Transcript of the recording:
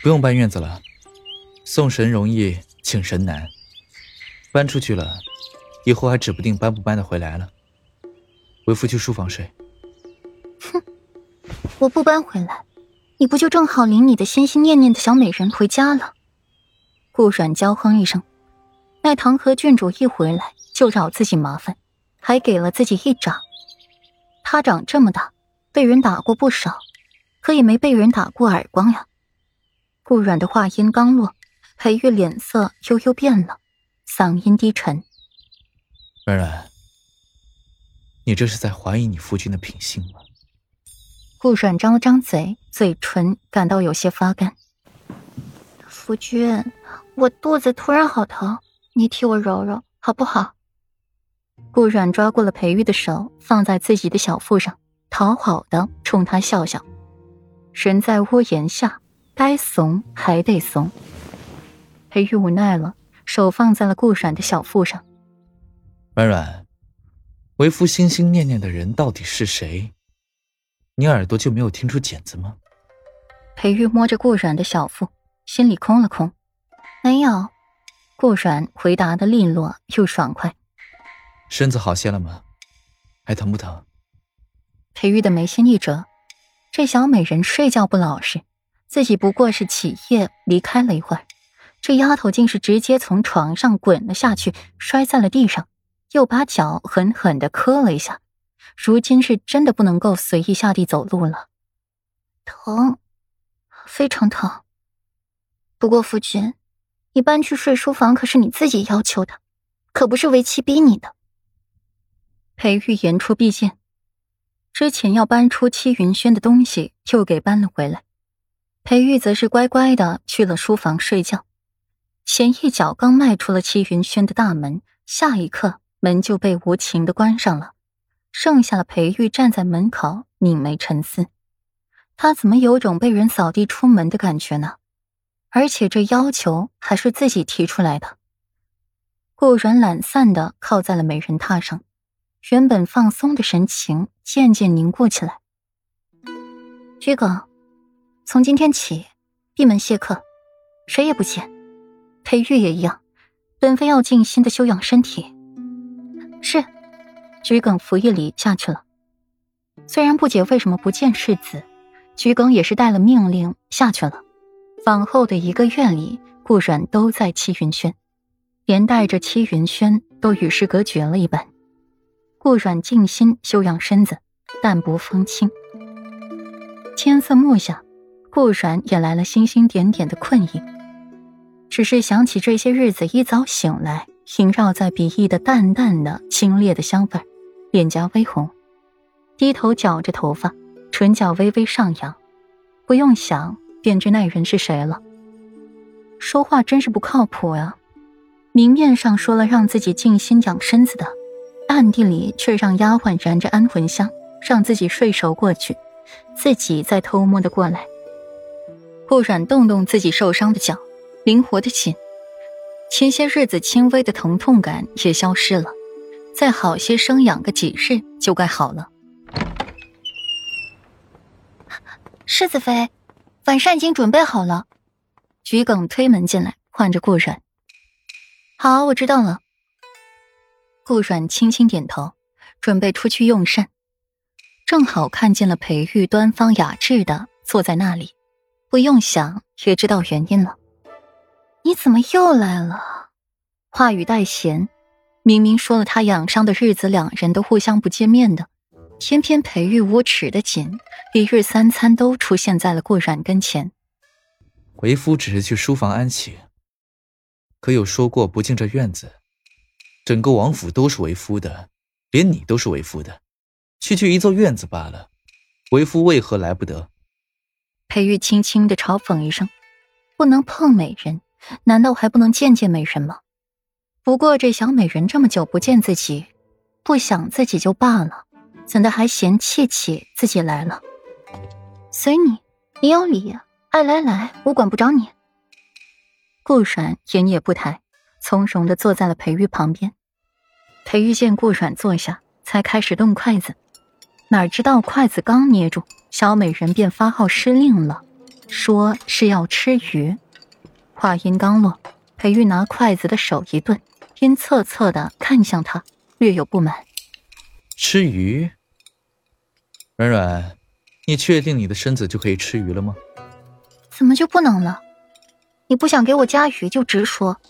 不用搬院子了，送神容易，请神难。搬出去了，以后还指不定搬不搬得回来了。为夫去书房睡。哼，我不搬回来，你不就正好领你的心心念念的小美人回家了？顾阮娇哼一声，那唐河郡主一回来就找自己麻烦，还给了自己一掌。他长这么大，被人打过不少，可也没被人打过耳光呀。顾阮的话音刚落，裴玉脸色悠悠变了，嗓音低沉：“软软，你这是在怀疑你夫君的品性吗？”顾阮张了张嘴，嘴唇感到有些发干。夫君，我肚子突然好疼，你替我揉揉好不好？顾阮抓过了裴玉的手，放在自己的小腹上，讨好的冲他笑笑。人在屋檐下。该怂还得怂。裴玉无奈了，手放在了顾阮的小腹上。软软，为夫心心念念的人到底是谁？你耳朵就没有听出茧子吗？裴玉摸着顾阮的小腹，心里空了空。没有。顾阮回答的利落又爽快。身子好些了吗？还疼不疼？裴玉的眉心一折，这小美人睡觉不老实。自己不过是起夜离开了一会儿，这丫头竟是直接从床上滚了下去，摔在了地上，又把脚狠狠的磕了一下。如今是真的不能够随意下地走路了，疼，非常疼。不过夫君，你搬去睡书房可是你自己要求的，可不是为妻逼你的。裴玉言出必践，之前要搬出戚云轩的东西，又给搬了回来。裴玉则是乖乖的去了书房睡觉，前一脚刚迈出了戚云轩的大门，下一刻门就被无情的关上了，剩下了裴玉站在门口拧眉沉思。他怎么有种被人扫地出门的感觉呢？而且这要求还是自己提出来的。顾然懒散的靠在了美人榻上，原本放松的神情渐渐凝固起来。居哥。从今天起，闭门谢客，谁也不见。裴玉也一样，本妃要静心的休养身体。是，桔梗服一礼下去了。虽然不解为什么不见世子，桔梗也是带了命令下去了。往后的一个月里，顾阮都在七云轩，连带着七云轩都与世隔绝了一般。顾阮静心休养身子，淡泊风轻。天色暮下。顾然也来了星星点点的困意，只是想起这些日子一早醒来，萦绕在鼻翼的淡淡的清冽的香味脸颊微红，低头绞着头发，唇角微微上扬，不用想便知那人是谁了。说话真是不靠谱呀，明面上说了让自己静心养身子的，暗地里却让丫鬟燃着安魂香，让自己睡熟过去，自己再偷摸的过来。顾软动动自己受伤的脚，灵活的紧，前些日子轻微的疼痛感也消失了，再好些生养个几日就该好了。世子妃，晚膳已经准备好了。桔梗推门进来，唤着顾软。好，我知道了。顾软轻轻点头，准备出去用膳，正好看见了裴玉端方雅致的坐在那里。不用想也知道原因了。你怎么又来了？话语带咸，明明说了他养伤的日子，两人都互相不见面的，偏偏裴玉无耻的紧，一日三餐都出现在了顾阮跟前。为夫只是去书房安寝，可有说过不进这院子？整个王府都是为夫的，连你都是为夫的，区区一座院子罢了，为夫为何来不得？裴玉轻轻的嘲讽一声：“不能碰美人，难道还不能见见美人吗？不过这小美人这么久不见自己，不想自己就罢了，怎的还嫌弃起自己来了？随你，你有理，爱来来，我管不着你。”顾阮言也不抬，从容的坐在了裴玉旁边。裴玉见顾阮坐下，才开始动筷子。哪知道筷子刚捏住，小美人便发号施令了：“说是要吃鱼。话音刚落，裴玉拿筷子的手一顿，阴恻恻的看向他，略有不满。吃鱼？软软，你确定你的身子就可以吃鱼了吗？怎么就不能了？你不想给我加鱼就直说，